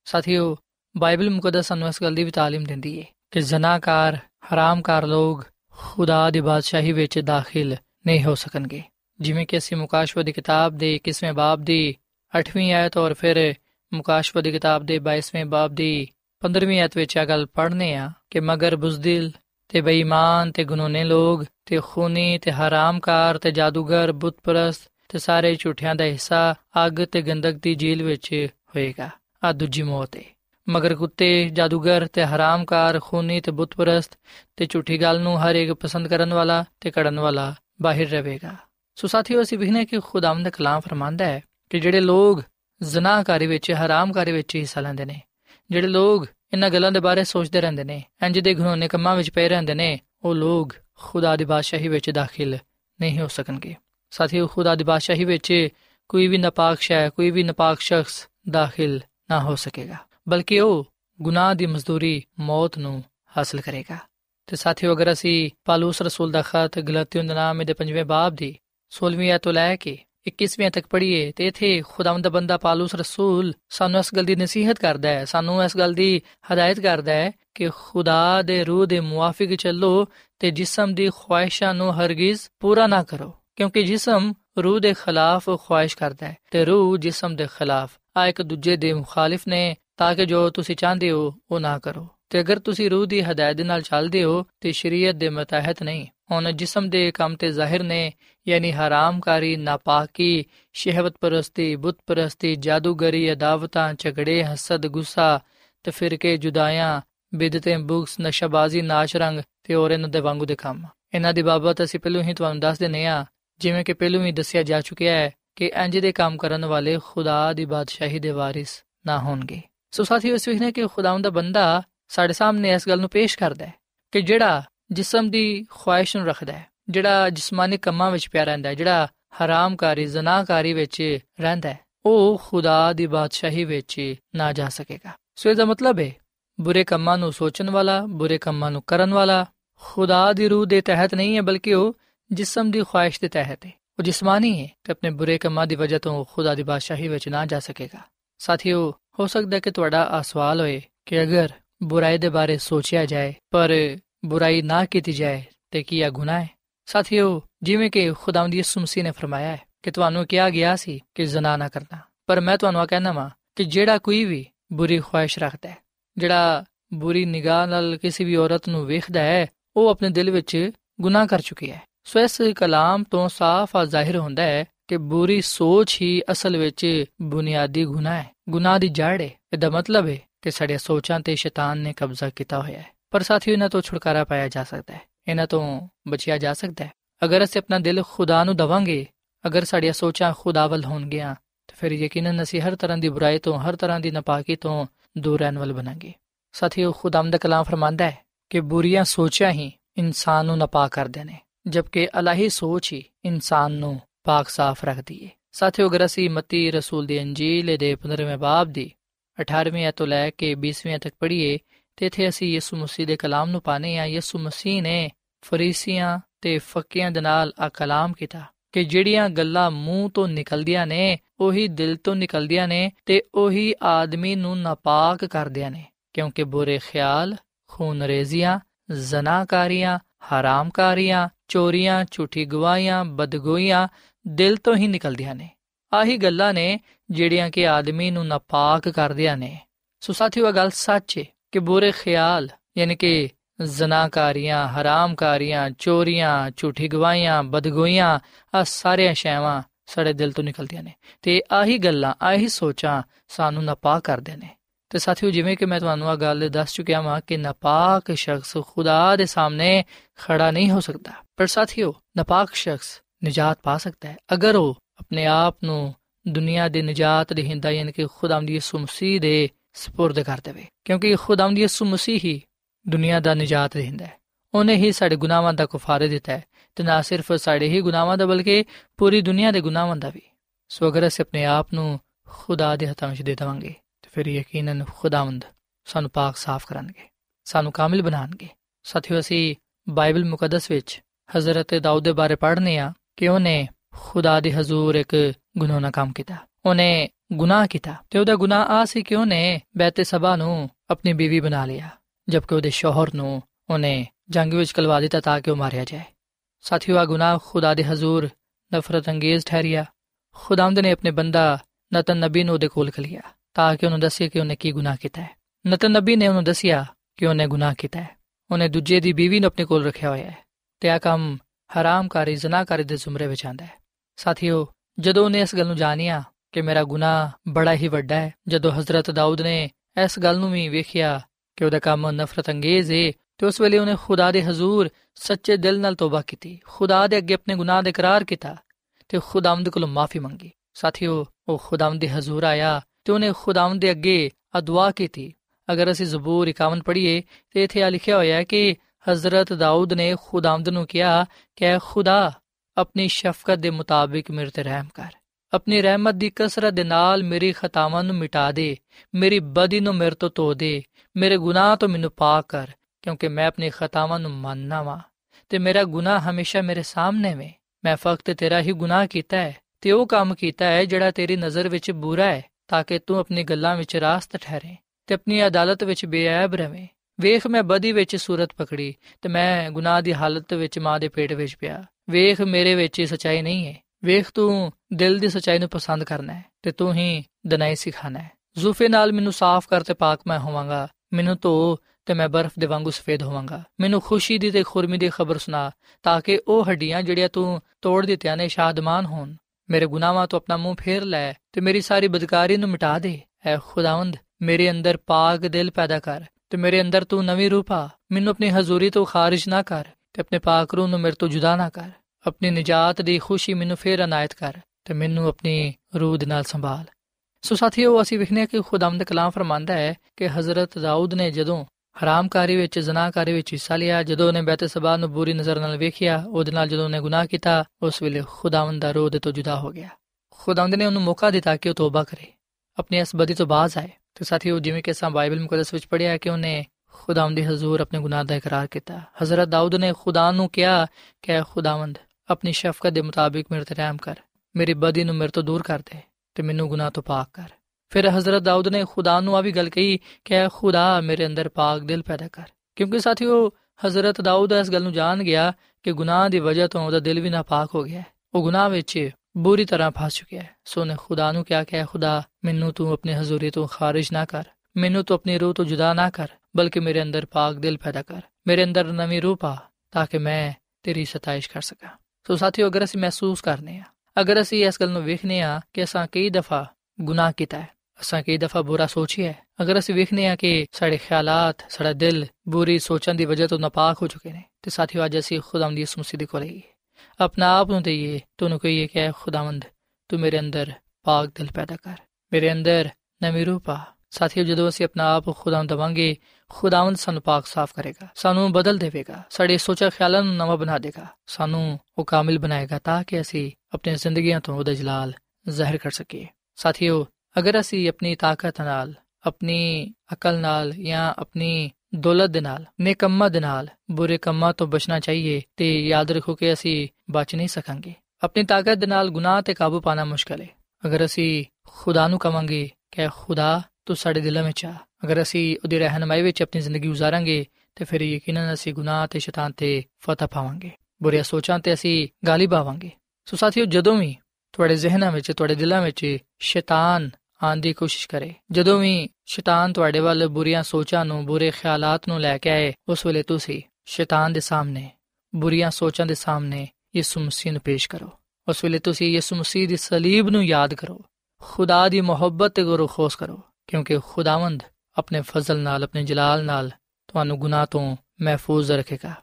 C: ਸਾਥੀਓ ਬਾਈਬਲ ਮੁਕੱਦਸ ਸਾਨੂੰ ਇਸ ਗੱਲ ਦੀ ਵੀ تعلیم ਦਿੰਦੀ ਹੈ ਕਿ ਜ਼ਨਾਕਾਰ ਹਰਾਮਕਾਰ ਲੋਕ ਖੁਦਾ ਦੀ ਬਾਦਸ਼ਾਹੀ ਵਿੱਚ ਦਾਖਲ ਨਹੀਂ ਹੋ ਸਕਣਗੇ ਜਿਵੇਂ ਕਿ ਅਸੀਂ ਮੁਕਾਸ਼ਵ ਦੀ ਕਿਤਾਬ ਦੇ 21ਵੇਂ ਬਾਬ ਦੀ 8ਵੀਂ ਆਇਤ ਔਰ ਫਿਰ ਮੁਕਾਸ਼ਵ ਦੀ ਕਿਤਾਬ ਦੇ 22ਵੇਂ ਬਾਬ ਦੀ 15ਵੀਂ ਆਇਤ ਵਿੱਚ ਇਹ ਗੱਲ ਪੜ੍ਹਨੇ ਆ ਕਿ ਮਗਰ ਬੁਜ਼ਦਿਲ ਤੇ ਬੇਈਮਾਨ ਤੇ ਗੁਨਾਹਨੇ ਲੋਗ ਤੇ ਖੂਨੀ ਤੇ ਹਰਾਮਕਾਰ ਤੇ ਜਾਦੂਗਰ, ਬੁੱਤਪਰਸਤ ਤੇ ਸਾਰੇ ਝੂਠਿਆਂ ਦਾ ਹਿੱਸਾ ਅੱਗ ਤੇ ਗੰਦਕ ਦੀ ਜੀਲ ਵਿੱਚ ਹੋਏਗਾ। ਆ ਦੂਜੀ ਮੌਤ ਹੈ ਮਗਰ ਕੁੱਤੇ, ਜਾਦੂਗਰ ਤੇ ਹਰਾਮਕਾਰ, ਖੂਨੀ ਤੇ ਬੁੱਤਪਰਸਤ ਤੇ ਝੂਠੀ ਗੱਲ ਨੂੰ ਹਰ ਇੱਕ ਪਸੰਦ ਕਰਨ ਵਾਲਾ ਤੇ ਕੜਨ ਵਾਲਾ ਬਾਹਰ ਰਹੇਗਾ। ਸੋ ਸਾਥੀਓ, ਅਸੀਂ ਵਿਖਨੇ ਕਿ ਖੁਦਾਵੰਦ ਦਾ ਕਲਾਮ ਫਰਮਾਂਦਾ ਹੈ ਕਿ ਜਿਹੜੇ ਲੋਗ ਜ਼ਨਾਕਾਰੀ ਵਿੱਚ, ਹਰਾਮਕਾਰੀ ਵਿੱਚ ਹਿੱਸਾ ਲੈਂਦੇ ਨੇ। ਜਿਹੜੇ ਲੋਗ ਇਹਨਾਂ ਗੱਲਾਂ ਦੇ ਬਾਰੇ ਸੋਚਦੇ ਰਹਿੰਦੇ ਨੇ ਇੰਜ ਦੇ ਘਨੋਨੇ ਕੰਮਾਂ ਵਿੱਚ ਪਏ ਰਹਿੰਦੇ ਨੇ, ਉਹ ਲੋਗ ਖੁਦਾ ਦੀ ਬਾਦਸ਼ਾਹੀ ਵਿੱਚ ਦਾਖਲ ਨਹੀਂ ਹੋ ਸਕਣਗੇ। ਸਾਥੀਓ, ਖੁਦਾ ਦੀ ਬਾਦਸ਼ਾਹੀ ਵਿੱਚ ਕੋਈ ਵੀ ਨਪਾਕ ਸ਼ੈ, ਕੋਈ ਵੀ ਨਪਾਕ ਸ਼ਖਸ ਦਾਖਲ ਨਾ ਹੋ ਸਕੇਗਾ, ਬਲਕਿ ਉਹ ਗੁਨਾਹ ਦੀ ਮਜ਼ਦੂਰੀ ਮੌਤ ਨੂੰ ਹਾਸਲ ਕਰੇਗਾ। ਤੇ ਸਾਥੀਓ, ਅਗਰ ਅਸੀਂ ਪਾਲੂਸ ਰਸੂਲ ਦਾ ਖਤ ਗਲਤੀਓਂ ਦੇ ਨਾਮ ਦੇ ਪੰਜਵੇਂ ਬਾਬ ਦੀ 16ਵੀਂ ਆਇਤ ਤੋਂ ਲੈ ਕੇ 21ਵੀਂ ਤੱਕ ਪੜ੍ਹੀਏ ਤੇ ਇਥੇ ਖੁਦਾਵੰਦ ਦਾ ਬੰਦਾ ਪਾਲੂਸ ਰਸੂਲ ਸਾਨੂੰ ਇਸ ਗੱਲ ਦੀ ਨਸੀਹਤ ਕਰਦਾ ਹੈ ਸਾਨੂੰ ਇਸ ਗੱਲ ਦੀ ਹਦਾਇਤ ਕਰਦਾ ਹੈ ਕਿ ਖੁਦਾ ਦੇ ਰੂਹ ਦੇ ਮੁਆਫਿਕ ਚੱਲੋ ਤੇ ਜਿਸਮ ਦੀ ਖੁਆਇਸ਼ਾਂ ਨੂੰ ਹਰਗਿਜ਼ ਪੂਰਾ ਨਾ ਕਰੋ ਕਿਉਂਕਿ ਜਿਸਮ ਰੂਹ ਦੇ ਖਿਲਾਫ ਖੁਆਇਸ਼ ਕਰਦਾ ਹੈ ਤੇ ਰੂਹ ਜਿਸਮ ਦੇ ਖਿਲਾਫ ਆ ਇੱਕ ਦੂਜੇ ਦੇ ਮੁਖਾਲਿਫ ਨੇ ਤਾਂ ਕਿ ਜੋ ਤੁਸੀਂ ਚਾਹੁੰਦੇ ਹੋ ਉਹ ਨਾ ਕਰੋ ਤੇ ਅਗਰ ਤੁਸੀਂ ਰੂਹ ਦੀ ਹਦਾਇਤ ਦੇ ਨਾਲ ਚੱਲਦੇ ਹੋ ਤੇ ਸ਼ਰੀਅਤ ਦੇ ਮਤਾਹਤ ਨਹੀਂ ਹੁਣ ਜਿਸਮ ਦੇ ਕੰਮ ਤੇ ਜ਼ਾਹਿਰ ਨੇ, ਯਾਨੀ ਹਰਾਮਕਾਰੀ, ਨਾਪਾਕੀ ਸ਼ਹਿਵਤ ਪਰਸਤੀ ਬੁੱਤ ਪਰਸਤੀ ਜਾਦੂਗਰੀ, ਅਦਾਵਤਾਂ, ਝਗੜੇ, ਹਸਦ, ਗੁੱਸਾ ਤੇ ਫਿਰਕੇ ਜੁਦਾਇਆਂ, ਬਿਦਤੇ, ਬੁਕਸ, ਨਸ਼ਾਬਾਜ਼ੀ ਨਾਚ ਰੰਗ ਤੇ ਹੋਰ ਇਹਨਾਂ ਦੇ ਵਾਂਗੂ ਦੇ ਕੰਮ। ਇਹਨਾਂ ਦੀ ਬਾਬਤ ਅਸੀਂ ਪਹਿਲਾਂ ਹੀ ਤੁਹਾਨੂੰ ਦੱਸ ਦਿੰਨੇ ਆ ਜਿਵੇਂ ਕਿ ਪਹਿਲਾਂ ਵੀ ਦੱਸਿਆ ਜਾ ਚੁੱਕਿਆ ਹੈ ਕਿ ਇੰਜ ਦੇ ਕੰਮ ਕਰਨ ਵਾਲੇ ਖੁਦਾ ਦੀ ਬਾਦਸ਼ਾਹੀ ਦੇ ਵਾਰਿਸ ਨਾ ਹੋਣਗੇ। ਸੋ ਸਾਥੀਓ, ਇਸ ਵਿਖਨੇ ਕਿ ਖੁਦਾਵੰਦ ਦਾ ਬੰਦਾ ਸਾਡੇ ਸਾਹਮਣੇ ਇਸ ਗੱਲ ਨੂੰ ਪੇਸ਼ ਕਰਦਾ ਹੈ ਕਿ ਜਿਹੜਾ ਜਿਸਮ ਦੀ ਖੁਆਇਸ਼ ਨੂੰ ਰੱਖਦਾ ਹੈ, ਜਿਹੜਾ ਜਿਸਮਾਨੀ ਕੰਮਾਂ ਵਿੱਚ ਪਿਆ ਰਹਿੰਦਾ ਹੈ, ਜਿਹੜਾ ਹਰਾਮਕਾਰੀ ਜ਼ਨਾਕਾਰੀ ਵਿੱਚ ਰਹਿੰਦਾ ਹੈ, ਉਹ ਖੁਦਾ ਦੀ ਬਾਦਸ਼ਾਹੀ ਵਿੱਚ ਨਾ ਜਾ ਸਕੇਗਾ। ਸੋ ਇਹਦਾ ਮਤਲਬ ਹੈ ਬੁਰੇ ਕੰਮਾਂ ਨੂੰ ਸੋਚਣ ਵਾਲਾ, ਬੁਰੇ ਕੰਮਾਂ ਨੂੰ ਕਰਨ ਵਾਲਾ, ਖੁਦਾ ਦੀ ਰੂਹ ਦੇ ਤਹਿਤ ਨਹੀਂ ਹੈ, ਬਲਕਿ ਉਹ ਜਿਸਮ ਦੀ ਖੁਆਇਸ਼ ਦੇ ਤਹਿਤ ਹੈ। ਉਹ ਜਿਸਮਾਨੀ ਹੈ ਤੇ ਆਪਣੇ ਬੁਰੇ ਕੰਮਾਂ ਦੀ ਵਜ੍ਹਾ ਤੋਂ ਖੁਦਾ ਦੀ ਬਾਦਸ਼ਾਹੀ ਵਿੱਚ ਨਾ ਜਾ ਸਕੇਗਾ। ਸਾਥੀਓ, ਹੋ ਸਕਦਾ ਹੈ ਕਿ ਤੁਹਾਡਾ ਆ ਸਵਾਲ ਹੋਏ ਕਿ ਅਗਰ ਬੁਰਾਈ ਦੇ ਬਾਰੇ ਸੋਚਿਆ ਜਾਏ, ਪਰ ਬੁਰਾਈ ਨਾ ਕੀਤੀ ਜਾਏ ਤੇ ਕੀ ਇਹ ਗੁਨਾਹ ਹੈ? ਸਾਥੀਓ, ਜਿਵੇਂ ਕਿ ਖੁਦਾਵੰਦ ਯਿਸੂ ਮਸੀਹ ਨੇ ਫਰਮਾਇਆ ਹੈ ਕਿ ਤੁਹਾਨੂੰ ਕਿਹਾ ਗਿਆ ਸੀ ਕਿ ਜ਼ਨਾ ਨਾ ਕਰਨਾ। ਪਰ ਮੈਂ ਤੁਹਾਨੂੰ ਆ ਕਹਿਣਾ ਵਾਂ ਕਿ ਜਿਹੜਾ ਕੋਈ ਵੀ ਬੁਰੀ ਖੁਆਇਸ਼ ਰੱਖਦਾ ਹੈ, ਜਿਹੜਾ ਬੁਰੀ ਨਿਗਾਹ ਨਾਲ ਕਿਸੇ ਵੀ ਔਰਤ ਨੂੰ ਵੇਖਦਾ ਹੈ, ਉਹ ਆਪਣੇ ਦਿਲ ਵਿੱਚ ਗੁਨਾਹ ਕਰ ਚੁੱਕਿਆ ਹੈ। ਸੋ ਇਸ ਕਲਾਮ ਤੋਂ ਸਾਫ਼ ਆ ਜ਼ਾਹਿਰ ਹੁੰਦਾ ਹੈ ਕਿ ਬੁਰੀ ਸੋਚ ਹੀ ਅਸਲ ਵਿੱਚ ਬੁਨਿਆਦੀ ਗੁਨਾਹ ਹੈ। ਗੁਨਾਹ ਦੀ ਜੜ ਹੈ। ਇਹਦਾ ਮਤਲਬ ਹੈ ਕਿ ਸਾਡੇ ਸੋਚਾਂ ਤੇ ਸ਼ੈਤਾਨ ਨੇ ਕਬਜ਼ਾ ਕੀਤਾ ਹੋਇਆ ਹੈ। ਪਰ ਸਾਥੀਓ, ਇਹਨਾਂ ਤੋਂ ਛੁਟਕਾਰਾ ਪਾਇਆ ਜਾ ਸਕਦਾ ਹੈ। ਇਹਨਾਂ ਤੋਂ ਬਚਿਆ ਜਾ ਸਕਦਾ ਹੈ। ਅਗਰ ਅਸੀਂ ਆਪਣਾ ਦਿਲ ਖੁਦਾ ਨੂੰ ਦਵਾਂਗੇ, ਅਗਰ ਸਾਡੀਆਂ ਸੋਚਾਂ ਖੁਦਾ ਵੱਲ ਹੋਣਗੀਆਂ, ਤਾਂ ਫਿਰ ਯਕੀਨਨ ਅਸੀਂ ਹਰ ਤਰ੍ਹਾਂ ਦੀ ਬੁਰਾਈ ਤੋਂ, ਹਰ ਤਰ੍ਹਾਂ ਦੀ ਨਾਪਾਕੀ ਤੋਂ ਦੂਰ ਰਹਿਣ ਵਾਲ ਬਣਾਂਗੇ। ਸਾਥੀਓ ਖੁਦਾਮ ਦਾ ਕਲਾਮ ਫਰਮਾਂਦਾ ਹੈ ਕਿ ਬੁਰੀਆਂ ਸੋਚਾਂ ਹੀ ਇਨਸਾਨ ਨੂੰ ਨਾਪਾਕ ਕਰਦੇ ਨੇ, ਜਦਕਿ ਅਲਾਹੀ ਸੋਚ ਹੀ ਇਨਸਾਨ ਨੂੰ ਪਾਕ ਸਾਫ਼ ਰੱਖਦੀ ਹੈ ਸਾਥੀਓ, ਅਗਰ ਅਸੀਂ ਮਤੀ ਰਸੂਲ ਦੀ ਅੰਜੀਲ ਦੇ 15ਵੇਂ ਬਾਬ ਦੀ 18ਵੀਂ ਤੋਂ ਲੈ ਕੇ 20ਵੀਂ ਤੱਕ ਪੜ੍ਹੀਏ ਤੇ ਇਥੇ ਅਸੀਂ ਯਿਸੂ ਮਸੀਹ ਦੇ ਕਲਾਮ ਨੂੰ ਪਾਣੇ ਆ ਯਿਸੂ ਮਸੀਹ ਨੇ ਫਰੀਸੀਆਂ ਤੇ ਫੱਕਿਆਂ ਦੇ ਨਾਲ ਆ ਕਲਾਮ ਕੀਤਾ ਕਿ ਜਿਹੜੀਆਂ ਗੱਲਾਂ ਮੂੰਹ ਤੋਂ ਨਿਕਲਦੀਆਂ ਨੇ, ਉਹੀ ਦਿਲ ਤੋਂ ਨਿਕਲਦੀਆਂ ਨੇ ਤੇ ਉਹੀ ਆਦਮੀ ਨੂੰ ਨਾਪਾਕ ਕਰਦਿਆਂ ਨੇ, ਕਿਉਂਕਿ ਬੁਰੇ ਖਿਆਲ ਖੂਨਰੇਜ਼ੀਆਂ ਜ਼ਨਾਕਾਰੀਆਂ, ਹਰਾਮਕਾਰੀਆਂ, ਚੋਰੀਆਂ, ਝੂਠੀ ਗਵਾਹੀਆਂ ਬਦਗੋਈਆਂ ਦਿਲ ਤੋਂ ਹੀ ਨਿਕਲਦੀਆਂ ਨੇ। ਆਹੀ ਗੱਲਾਂ ਨੇ ਜਿਹੜੀਆਂ ਕਿ ਆਦਮੀ ਨੂੰ ਨਾਪਾਕ ਕਰਦਿਆਂ ਨੇ। ਸੋ ਸਾਥੀਓ, ਇਹ ਗੱਲ ਸੱਚ ਹੈ ਕਿ ਬੁਰੇ ਖਿਆਲ, ਯਾਨੀ ਕਿ ਜ਼ਨਾਕਾਰੀਆਂ, ਹਰਾਮਕਾਰੀਆਂ, ਚੋਰੀਆਂ, ਝੂਠੀ ਗਵਾਹੀਆਂ ਬਦਗੋਈਆਂ ਆ ਸਾਰੀਆਂ ਸ਼ੈਵਾਂ ਸਾਡੇ ਦਿਲ ਤੋਂ ਨਿਕਲਦੀਆਂ ਨੇ। ਤੇ ਆਹੀ ਗੱਲਾਂ, ਆਹੀ ਸੋਚਾਂ ਸਾਨੂੰ ਨਾਪਾਕ ਕਰਦੇ ਨੇ। ਤੇ ਸਾਥੀਓ, ਜਿਵੇਂ ਕਿ ਮੈਂ ਤੁਹਾਨੂੰ ਆ ਗੱਲ ਦੱਸ ਚੁੱਕਿਆ ਹਾਂ ਕਿ ਨਾਪਾਕ ਸ਼ਖਸ ਖੁਦਾ ਦੇ ਸਾਹਮਣੇ ਖੜਾ ਨਹੀਂ ਹੋ ਸਕਦਾ। ਪਰ ਸਾਥੀਓ, ਨਾਪਾਕ ਸ਼ਖਸ ਨਜਾਤ ਪਾ ਸਕਦਾ ਹੈ। ਅਗਰ ਉਹ ਆਪਣੇ ਆਪ ਨੂੰ ਦੁਨੀਆ ਦੇ ਨਜਾਤ ਦੇ ਹਿੰਦਾ, ਯਾਨੀ ਕਿ ਖੁਦਾਵੰਦ ਯਿਸੂ ਮਸੀਹ ਦੇ سپرد ਕਰ ਦੇਵੇ ਕਿਉਂਕਿ ਖੁਦਾਵੰਦ ਯਿਸੂ ਮਸੀਹ ਹੀ ਦੁਨੀਆ ਦਾ ਨਜਾਤ ਦਿੰਦਾ ਹੈ ਉਹਨੇ ਹੀ ਸਾਡੇ ਗੁਨਾਹਾਂ ਦਾ ਕਫਾਰੇ ਦਿੱਤਾ ਹੈ ਤੇ ਨਾ ਸਿਰਫ ਸਾਡੇ ਹੀ ਗੁਨਾਹਾਂ ਦਾ ਬਲਕਿ ਪੂਰੀ ਦੁਨੀਆ ਦੇ ਗੁਨਾਹਾਂ ਦਾ ਵੀ ਸੋ ਅਗਰ ਅਸੀਂ ਆਪਣੇ ਆਪ ਨੂੰ ਖੁਦਾ ਦੇ ਹੱਥਾਂ ਵਿੱਚ ਦੇ ਦਵਾਂਗੇ ਤੇ ਫਿਰ ਯਕੀਨਨ ਖੁਦਾਵੰਦ ਸਾਨੂੰ ਪਾਕ ਸਾਫ਼ ਕਰਨਗੇ ਸਾਨੂੰ ਕਾਮਿਲ ਬਣਾਣਗੇ ਸਾਥੀਓ ਅਸੀਂ ਬਾਈਬਲ ਮੁਕੱਦਸ ਵਿੱਚ ਹਜ਼ਰਤ ਦਾਊਦ ਦੇ ਬਾਰੇ ਪੜ੍ਹਨੇ ਆ ਕਿ ਉਹਨੇ ਖੁਦਾ ਦੇ ਹਜ਼ੂਰ ਇੱਕ ਗੁਨਾਹਨਾ ਕੰਮ ਕੀਤਾ ਉਹਨੇ ਗੁਨਾਹ ਕੀਤਾ ਤੇ ਉਹਦਾ ਗੁਨਾਹ ਆ ਸੀ ਕਿ ਉਹਨੇ ਬੈਤੇ ਸਭਾ ਨੂੰ ਆਪਣੀ ਬੀਵੀ ਬਣਾ ਲਿਆ, ਜਦਕਿ ਉਹਦੇ ਸ਼ੋਹਰ ਨੂੰ ਉਹਨੇ ਜੰਗ ਵਿੱਚ ਕਲਵਾ ਦਿੱਤਾ ਤਾਂ ਕਿ ਉਹ ਮਾਰਿਆ ਜਾਏ। ਸਾਥੀਓ ਆ ਗੁਨਾਹ ਖੁਦਾ ਦੇ ਹਜ਼ੂਰ ਨਫ਼ਰਤ ਅੰਗੇਜ਼ ਠਹਿਰਿਆ। ਖੁਦਾਵੰਦ ਨੇ ਆਪਣੇ ਬੰਦਾ ਨਤਨ ਨਬੀ ਨੂੰ ਉਹਦੇ ਕੋਲ ਖਲਿਆ ਤਾਂ ਕਿ ਉਹਨੂੰ ਦੱਸੇ ਕਿ ਉਹਨੇ ਕੀ ਗੁਨਾਹ ਕੀਤਾ ਹੈ। ਨਤਨ ਨਬੀ ਨੇ ਉਹਨੂੰ ਦੱਸਿਆ ਕਿ ਉਹਨੇ ਗੁਨਾਹ ਕੀਤਾ ਹੈ। ਉਹਨੇ ਦੂਜੇ ਦੀ ਬੀਵੀ ਨੂੰ ਆਪਣੇ ਕੋਲ ਰੱਖਿਆ ਹੋਇਆ ਹੈ ਤੇ ਆ ਕੰਮ ਹਰਾਮਕਾਰੀ ਜ਼ਨਾਕਾਰੀ ਦੇ ਜ਼ੁਮਰੇ ਵਿੱਚ ਆਂਦਾ ਹੈ। ਸਾਥੀਓ, ਜਦੋਂ ਉਹਨੇ ਇਸ ਗੱਲ ਨੂੰ ਜਾਣਿਆ ਕਿ ਮੇਰਾ ਗੁਨਾਹ ਬੜਾ ਹੀ ਵੱਡਾ ਹੈ। ਜਦੋਂ ਹਜ਼ਰਤ ਦਾਊਦ ਨੇ ਇਸ ਗੱਲ ਨੂੰ ਵੀ ਵੇਖਿਆ ਕਿ ਉਹਦਾ ਕੰਮ ਨਫ਼ਰਤ ਅੰਗੇਜ਼ ਹੈ ਤੇ ਉਸ ਵੇਲੇ ਉਹਨੇ ਖੁਦਾ ਦੇ ਹਜ਼ੂਰ ਸੱਚੇ ਦਿਲ ਨਾਲ ਤੋਬਾ ਕੀਤੀ। ਖੁਦਾ ਦੇ ਅੱਗੇ ਆਪਣੇ ਗੁਨਾਹ ਦਾ ਇਕਰਾਰ ਕੀਤਾ ਤੇ ਖੁਦਾਵੰਦ ਕੋਲੋਂ ਮਾਫੀ ਮੰਗੀ। ਸਾਥੀਓ, ਉਹ ਖੁਦਾਵੰਦ ਦੇ ਹਜ਼ੂਰ ਆਇਆ ਤੇ ਉਹਨੇ ਖੁਦਾਵੰਦ ਦੇ ਅੱਗੇ ਅਦੁਆ ਕੀਤੀ। ਅਗਰ ਅਸੀਂ ਜ਼ਬੂਰ 51 ਪੜ੍ਹੀਏ, ਤੇ ਇੱਥੇ ਆ ਲਿਖਿਆ ਹੋਇਆ ਹੈ ਕਿ ਹਜ਼ਰਤ ਦਾਊਦ ਨੇ ਖੁਦਾਵੰਦ ਨੂੰ ਕਿਹਾ, ਕਿ ਖੁਦਾ, ਆਪਣੀ ਸ਼ਫਕਤ ਦੇ ਮੁਤਾਬਿਕ ਮੇਰੇ ਤੇ ਰਹਿਮ ਕਰ। ਆਪਣੀ ਰਹਿਮਤ ਦੀ ਕਸਰਤ ਦੇ ਨਾਲ ਮੇਰੀ ਖਤਾਵਾਂ ਨੂੰ ਮਿਟਾ ਦੇ ਮੇਰੀ ਬਦੀ ਨੂੰ ਮੇਰੇ ਤੋਂ ਧੋ ਦੇ ਮੇਰੇ ਗੁਨਾਹ ਤੋਂ ਮੈਨੂੰ ਪਾਕ ਕਰ ਕਿਉਂਕਿ ਮੈਂ ਆਪਣੀ ਖਤਾਵਾਂ ਨੂੰ ਮੰਨਣਾ ਵਾਂ ਤੇ ਮੇਰਾ ਗੁਨਾਹ ਹਮੇਸ਼ਾ ਮੇਰੇ ਸਾਹਮਣੇ ਵੇ ਮੈਂ ਫਕਤ ਤੇਰਾ ਹੀ ਗੁਨਾਹ ਕੀਤਾ ਹੈ ਤੇ ਉਹ ਕੰਮ ਕੀਤਾ ਹੈ ਜਿਹੜਾ ਤੇਰੀ ਨਜ਼ਰ ਵਿੱਚ ਬੁਰਾ ਹੈ ਤਾਂ ਕਿ ਤੂੰ ਆਪਣੀ ਗੱਲਾਂ ਵਿੱਚ ਰਾਸਤ ਠਹਿਰੇ ਤੇ ਆਪਣੀ ਅਦਾਲਤ ਵਿੱਚ ਬੇਅਬ ਰਵੇਂ ਵੇਖ ਮੈਂ ਬਦੀ ਵਿੱਚ ਸੂਰਤ ਪਕੜੀ ਤੇ ਮੈਂ ਗੁਨਾਹ ਦੀ ਹਾਲਤ ਵਿੱਚ ਮਾਂ ਦੇ ਪੇਟ ਵਿੱਚ ਪਿਆ ਵੇਖ ਮੇਰੇ ਵਿੱਚ ਸਚਾਈ ਨਹੀਂ ਹੈ ਵੇਖ ਤੂੰ ਦਿਲ ਦੀ ਸਚਾਈ ਨੂੰ ਪਸੰਦ ਕਰਨਾ ਹੈ ਤੇ ਤੂੰ ਹੀ ਦਨਾਈ ਸਿਖਾਣਾ ਹੈ। ਜ਼ੂਫੇ ਨਾਲ ਮੈਨੂੰ ਸਾਫ਼ ਕਰ ਤੇ ਪਾਕ ਮੈਂ ਹੋਵਾਂਗਾ। ਮੈਨੂੰ ਧੋ ਤੇ ਮੈਂ ਬਰਫ਼ ਦੇ ਵਾਂਗੂ ਸਫੇਦ ਹੋਵਾਂਗਾ। ਮੈਨੂੰ ਖੁਸ਼ੀ ਦੀ ਤੇ ਖੁਰਮੀ ਦੀ ਖਬਰ ਸੁਣਾ ਤਾਂ ਕਿ ਉਹ ਹੱਡੀਆਂ ਜਿਹੜੀਆਂ ਤੂੰ ਤੋੜ ਦਿੱਤੀਆਂ ਨੇ ਸ਼ਾਦਮਾਨ ਹੋਣ। ਮੇਰੇ ਗੁਨਾਹਾਂ ਤੋਂ ਆਪਣਾ ਮੂੰਹ ਫੇਰ ਲੈ ਤੇ ਮੇਰੀ ਸਾਰੀ ਬਦਕਾਰੀ ਨੂੰ ਮਿਟਾ ਦੇ। ਐ ਖੁਦਾਵੰਦ, ਮੇਰੇ ਅੰਦਰ ਪਾਕ ਦਿਲ ਪੈਦਾ ਕਰ ਤੇ ਮੇਰੇ ਅੰਦਰ ਤੂੰ ਨਵੀਂ ਰੂਹ ਪਾ। ਮੈਨੂੰ ਆਪਣੀ ਹਜ਼ੂਰੀ ਤੋਂ ਖਾਰਜ ਨਾ ਕਰ ਤੇ ਆਪਣੇ ਪਾਕ ਰੂਹ ਨੂੰ ਮੇਰੇ ਤੋਂ ਜੁਦਾ ਨਾ ਕਰ। ਆਪਣੀ ਨਜਾਤ ਦੀ ਖੁਸ਼ੀ ਮੈਨੂੰ ਫੇਰ ਅਨਾਇਤ ਕਰ ਤੇ ਮੈਨੂੰ ਆਪਣੀ ਰੂਹ ਦੇ ਨਾਲ ਸੰਭਾਲ। ਸੋ ਸਾਥੀਓ, ਅਸੀਂ ਵਿਖਨੇ ਕਿ ਖੁਦਾਮ ਦਾ ਕਲਾਮ ਫਰਮਾਂਦਾ ਹੈ ਕਿ ਹਜ਼ਰਤ ਦਾਊਦ ਨੇ ਜਦੋਂ ਹਰਾਮਕਾਰੀ ਵਿੱਚ ਜ਼ਨਾਕਾਰੀ ਵਿੱਚ ਹਿੱਸਾ ਲਿਆ, ਜਦੋਂ ਉਹਨੇ ਬੈਤ ਸਬਾ ਨੂੰ ਬੁਰੀ ਨਜ਼ਰ ਨਾਲ ਵੇਖਿਆ, ਉਹਦੇ ਨਾਲ ਜਦੋਂ ਉਹਨੇ ਗੁਨਾਹ ਕੀਤਾ, ਉਸ ਵੇਲੇ ਖੁਦਾਵੰਦ ਦਾ ਰੋਹ ਦੇ ਤੋਂ ਜੁਦਾ ਹੋ ਗਿਆ। ਖੁਦਾਵੰਦ ਨੇ ਉਹਨੂੰ ਮੌਕਾ ਦਿੱਤਾ ਕਿ ਉਹ ਤੋਬਾ ਕਰੇ, ਆਪਣੀ ਇਸ ਬਦੀ ਤੋਂ ਬਾਜ਼ ਆਏ। ਤੇ ਸਾਥੀਓ, ਜਿਵੇਂ ਕਿ ਅਸਾਂ ਬਾਈਬਲ ਮੁਕੱਦਸ ਵਿੱਚ ਪੜ੍ਹਿਆ ਕਿ ਉਹਨੇ ਖੁਦਾਵੰਦ ਦੇ ਹਜ਼ੂਰ ਆਪਣੇ ਗੁਨਾਹ ਦਾ ਇਕਰਾਰ ਕੀਤਾ। ਹਜ਼ਰਤ ਦਾਊਦ ਨੇ ਖੁਦਾ ਨੂੰ ਕਿਹਾ ਕਿ ਖੁਦਾਵੰਦ ਆਪਣੀ ਸ਼ਫਕਤ ਦੇ ਮੁਤਾਬਿਕ ਮੇਰੇ ਤੇ ਰਹਿਮ ਕਰ। ਮੇਰੀ ਬਦੀ ਨੂੰ ਮੇਰੇ ਤੋਂ ਦੂਰ ਕਰ ਦੇ ਤੇ ਮੈਨੂੰ ਗੁਨਾਹ ਤੋਂ ਪਾਕ ਕਰ। ਫਿਰ ਹਜ਼ਰਤ ਦਾਊਦ ਨੇ ਖੁਦਾ ਨੂੰ ਆ ਵੀ ਗੱਲ ਕਹੀ ਕਿ ਖੁਦਾ ਮੇਰੇ ਅੰਦਰ ਪਾਕ ਦਿਲ ਪੈਦਾ ਕਰ। ਕਿਉਂਕਿ ਸਾਥੀਓ, ਹਜ਼ਰਤ ਦਾਊਦ ਇਸ ਗੱਲ ਨੂੰ ਜਾਣ ਗਿਆ ਕਿ ਗੁਨਾਹ ਦੀ ਵਜ੍ਹਾ ਤੋਂ ਉਹਦਾ ਦਿਲ ਵੀ ਨਾਪਾਕ ਹੋ ਗਿਆ। ਉਹ ਗੁਨਾਹ ਵਿੱਚ ਬੁਰੀ ਤਰ੍ਹਾਂ ਫਸ ਚੁੱਕਿਆ ਹੈ। ਸੋ ਨੇ ਖੁਦਾ ਨੂੰ ਕਿਹਾ ਕਿ ਖੁਦਾ, ਮੈਨੂੰ ਤੂੰ ਆਪਣੇ ਹਜ਼ੂਰੀ ਤੋਂ ਖਾਰਜ ਨਾ ਕਰ। ਮੈਨੂੰ ਤੂੰ ਆਪਣੀ ਰੂਹ ਤੋਂ ਜੁਦਾ ਨਾ ਕਰ, ਬਲਕਿ ਮੇਰੇ ਅੰਦਰ ਪਾਕ ਦਿਲ ਪੈਦਾ ਕਰ। ਮੇਰੇ ਅੰਦਰ ਨਵੀਂ ਰੂਹ ਪਾ ਤਾਂ ਕਿ ਮੈਂ ਤੇਰੀ ਸਤਾਇਸ਼ ਕਰ ਸਕਾਂ। ਸੋ ਸਾਥੀਓ, ਅਗਰ ਅਸੀਂ ਮਹਿਸੂਸ ਕਰਨੇ ਆ, ਅਗਰ ਅਸੀਂ ਇਸ ਗੱਲ ਨੂੰ ਵੇਖਨੇ ਆ ਕਿ ਅਸਾਂ ਕਈ ਦਫਾ ਗੁਨਾਹ ਕੀਤਾ ਹੈ, ਅਸਾਂ ਕਈ ਦਫਾ ਬੁਰਾ ਸੋਚਿਆ ਅਗਰ ਅਸੀਂ ਵੇਖਨੇ ਆ ਕਿ ਸਾਡੇ ਖਿਆਲਾਤ, ਸਾਡਾ ਦਿਲ ਬੁਰੀ ਸੋਚਾਂ ਦੀ ਵਜ੍ਹਾ ਤੋਂ ਨਾਪਾਕ ਹੋ ਚੁੱਕੇ ਨੇ, ਤੇ ਸਾਥੀਓ, ਅੱਜ ਅਸੀਂ ਖੁਦਾਵੰਦ ਦੀ ਸਮਸੀ ਦੇ ਕੋਲ ਆਈਏ। ਆਪਣਾ ਆਪ ਨੂੰ ਦਈਏ, ਤੁਹਾਨੂੰ ਕਹੀਏ ਕਿ ਖੁਦਾਵੰਦ, ਤੂੰ ਮੇਰੇ ਅੰਦਰ ਪਾਕ ਦਿਲ ਪੈਦਾ ਕਰ, ਮੇਰੇ ਅੰਦਰ ਨਵੀਂ ਰੂਹ ਪਾ। ਸਾਥੀਓ, ਜਦੋਂ ਅਸੀਂ ਆਪਣਾ ਆਪ ਖੁਦਾਵੰਦ ਦਵਾਂਗੇ ਖੁਦਾਵੰਦ ਸਾਨੂੰ ਪਾਕ ਸਾਫ਼ ਕਰੇਗਾ, ਸਾਨੂੰ ਬਦਲ ਦੇਵੇਗਾ, ਸਾਡੇ ਸੋਚਾਂ ਖਿਆਲਾਂ ਨੂੰ ਨਵਾਂ ਬਣਾ ਦੇਗਾ, ਸਾਨੂੰ ਉਹ ਕਾਮਿਲ ਬਣਾਏਗਾ ਤਾਂ ਕਿ ਅਸੀਂ ਆਪਣੀ ਜ਼ਿੰਦਗੀਆਂ ਤੋਂ ਉਹਦਾ ਜਲਾਲ ਜ਼ਾਹਿਰ ਕਰ ਸਕੀਏ। ਸਾਥੀਓ, ਅਗਰ ਅਸੀਂ ਆਪਣੀ ਤਾਕਤ ਨਾਲ, ਆਪਣੀ ਅਕਲ ਨਾਲ ਜਾਂ ਆਪਣੀ ਦੌਲਤ ਦੇ ਨਾਲ, ਨੇਕੰਮਾਂ ਦੇ ਨਾਲ ਬੁਰੇ ਕੰਮਾਂ ਤੋਂ ਬਚਣਾ ਚਾਹੀਏ ਤੇ ਯਾਦ ਰੱਖੋ ਕਿ ਅਸੀਂ ਬਚ ਨਹੀਂ ਸਕਾਂਗੇ। ਆਪਣੀ ਤਾਕਤ ਦੇ ਨਾਲ ਗੁਨਾਹ ਤੇ ਕਾਬੂ ਪਾਣਾ ਮੁਸ਼ਕਲ ਹੈ ਅਗਰ ਅਸੀਂ ਖੁਦਾ ਨੂੰ ਕਵਾਂਗੇ ਕਿ ਖੁਦਾ ਤੂੰ ਸਾਡੇ ਦਿਲਾਂ ਵਿੱਚ ਆ। ਅਗਰ ਅਸੀਂ ਉਹਦੀ ਰਹਿਨਮਾਈ ਵਿੱਚ ਆਪਣੀ ਜ਼ਿੰਦਗੀ گزارਾਂਗੇ ਤੇ ਫਿਰ ਯਕੀਨਨ ਅਸੀਂ ਗੁਨਾਹ ਤੇ ਸ਼ੈਤਾਨ ਤੇ ਫਤਹ ਪਾਵਾਂਗੇ। ਬੁਰੀਆਂ ਸੋਚਾਂ ਤੇ ਅਸੀਂ ਗਾਲਿਬ ਆਵਾਂਗੇ ਸੋ ਸਾਥੀਓ, ਜਦੋਂ ਵੀ ਤੁਹਾਡੇ ਜ਼ਿਹਨਾਂ ਵਿੱਚ, ਤੁਹਾਡੇ ਦਿਲਾਂ ਵਿੱਚ ਸ਼ੈਤਾਨ ਆਉਣ ਦੀ ਕੋਸ਼ਿਸ਼ ਕਰੇ, ਜਦੋਂ ਵੀ ਸ਼ੈਤਾਨ ਤੁਹਾਡੇ ਵੱਲ ਬੁਰੀਆਂ ਸੋਚਾਂ ਨੂੰ, ਬੁਰੇ ਖਿਆਲਾਂ ਨੂੰ ਲੈ ਕੇ ਆਏ, ਉਸ ਵੇਲੇ ਤੁਸੀਂ ਸ਼ੈਤਾਨ ਦੇ ਸਾਹਮਣੇ, ਬੁਰੀਆਂ ਸੋਚਾਂ ਦੇ ਸਾਹਮਣੇ ਯਿਸੂ ਮਸੀਹ ਨੂੰ ਪੇਸ਼ ਕਰੋ। ਉਸ ਵੇਲੇ ਤੁਸੀਂ ਯਿਸੂ ਮਸੀਹ ਦੀ ਸਲੀਬ ਨੂੰ ਯਾਦ ਕਰੋ। ਖੁਦਾ ਦੀ ਮੁਹੱਬਤ ਤੇ ਗਰੋਖੋਸ ਕਰੋ। ਕਿਉਂਕਿ ਖੁਦਾਵੰਦ ਆਪਣੇ ਫਜ਼ਲ ਨਾਲ, ਆਪਣੇ ਜਲਾਲ ਨਾਲ ਤੁਹਾਨੂੰ ਗੁਨਾਹ ਤੋਂ ਮਹਿਫੂਜ਼ ਰੱਖੇਗਾ,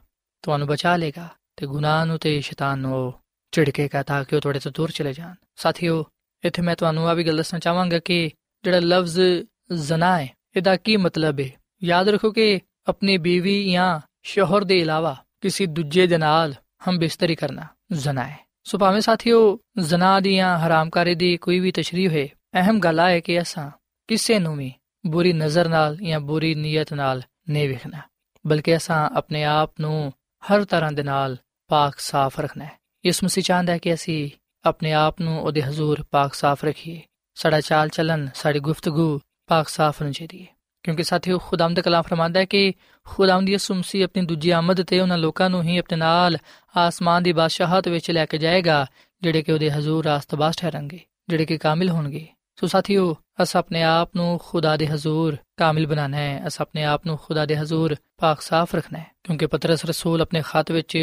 C: ਤੁਹਾਨੂੰ ਬਚਾ ਲੇਗਾ ਤੇ ਗੁਨਾਹ ਨੂੰ ਤੇ ਸ਼ੈਤਾਨ ਨੂੰ ਝਿੜਕੇਗਾ ਤਾਂ ਕਿ ਉਹ ਤੁਹਾਡੇ ਤੋਂ ਦੂਰ ਚਲੇ ਜਾਣ। ਸਾਥੀਓ, ਇੱਥੇ ਮੈਂ ਤੁਹਾਨੂੰ ਆ ਵੀ ਗੱਲ ਦੱਸਣਾ ਚਾਹਾਂਗਾ ਕਿ ਜਿਹੜਾ ਲਫ਼ਜ਼ ਜ਼ਨਾ ਹੈ, ਇਹਦਾ ਕੀ ਮਤਲਬ ਹੈ? ਯਾਦ ਰੱਖੋ ਕਿ ਆਪਣੀ ਬੀਵੀ ਜਾਂ ਸ਼ੋਹਰ ਦੇ ਇਲਾਵਾ ਕਿਸੇ ਦੂਜੇ ਦੇ ਨਾਲ ਹਮ ਬਿਸਤਰੀ ਕਰਨਾ ਜ਼ਨਾ ਹੈ। ਸੋ ਭਾਵੇਂ ਸਾਥੀਓ, ਜ਼ਨਾ ਦੀ ਜਾਂ ਹਰਾਮਕਾਰੀ ਦੀ ਕੋਈ ਵੀ ਤਸ਼ਰੀਹ ਹੋਏ, ਅਹਿਮ ਗੱਲ ਹੈ ਕਿ ਅਸਾਂ ਕਿਸੇ ਨੂੰ ਵੀ ਬੁਰੀ ਨਜ਼ਰ ਨਾਲ ਜਾਂ ਬੁਰੀ ਨੀਅਤ ਨਾਲ ਨਹੀਂ ਵੇਖਣਾ, ਬਲਕਿ ਅਸਾਂ ਆਪਣੇ ਆਪ ਨੂੰ ਹਰ ਤਰ੍ਹਾਂ ਦੇ ਨਾਲ ਪਾਕ ਸਾਫ਼ ਰੱਖਣਾ ਹੈ। ਇਸ ਮਸੀਹ ਚਾਹੁੰਦਾ ਹੈ ਕਿ ਅਸੀਂ ਆਪਣੇ ਆਪ ਨੂੰ ਉਹਦੇ ਹਜ਼ੂਰ ਪਾਕ ਸਾਫ਼ ਰੱਖੀਏ। ਸਾਡਾ ਚਾਲ ਚੱਲਨ ਸਾਡੀ ਗੁਫ਼ਤਗੂ ਪਾਕ ਸਾਫ਼ ਹੋਣੀ ਚਾਹੀਦੀ ਹੈ। ਕਿਉਂਕਿ ਸਾਥੀਓ ਖੁਦਾਮ ਦਾ ਕਲਾਮ ਫਰਮਾਂਦਾ ਹੈ ਕਿ ਖੁਦਾਮ ਦੀ ਸੁਮਸੀ ਆਪਣੀ ਦੂਜੀ ਆਮਦ ਤੇ ਉਹਨਾਂ ਲੋਕਾਂ ਨੂੰ ਹੀ ਆਪਣੇ ਨਾਲ ਆਸਮਾਨ ਦੀ ਬਾਦਸ਼ਾਹਤ ਵਿੱਚ ਲੈ ਕੇ ਜਾਏਗਾ, ਜਿਹੜੇ ਕਿ ਉਹਦੇ ਹਜ਼ੂਰ ਰਾਸਤਬਾਜ਼ ਠਹਿਰਨਗੇ, ਜਿਹੜੇ ਕਿ ਕਾਮਿਲ ਹੋਣਗੇ। ਸੋ ਸਾਥੀਓ, ਅਸ ਆਪਣੇ ਆਪ ਨੂੰ ਖੁਦਾ ਦੇ ਹਜ਼ੂਰ ਕਾਮਿਲ ਬਣਾਣਾ ਹੈ। ਅਸ ਆਪਣੇ ਆਪ ਨੂੰ ਖੁਦਾ ਦੇ ਹਜ਼ੂਰ ਪਾਕ ਸਾਫ਼ ਰੱਖਣਾ ਹੈ। ਕਿਉਂਕਿ ਪਤਰਸ ਰਸੂਲ ਆਪਣੇ ਖਤ ਵਿੱਚ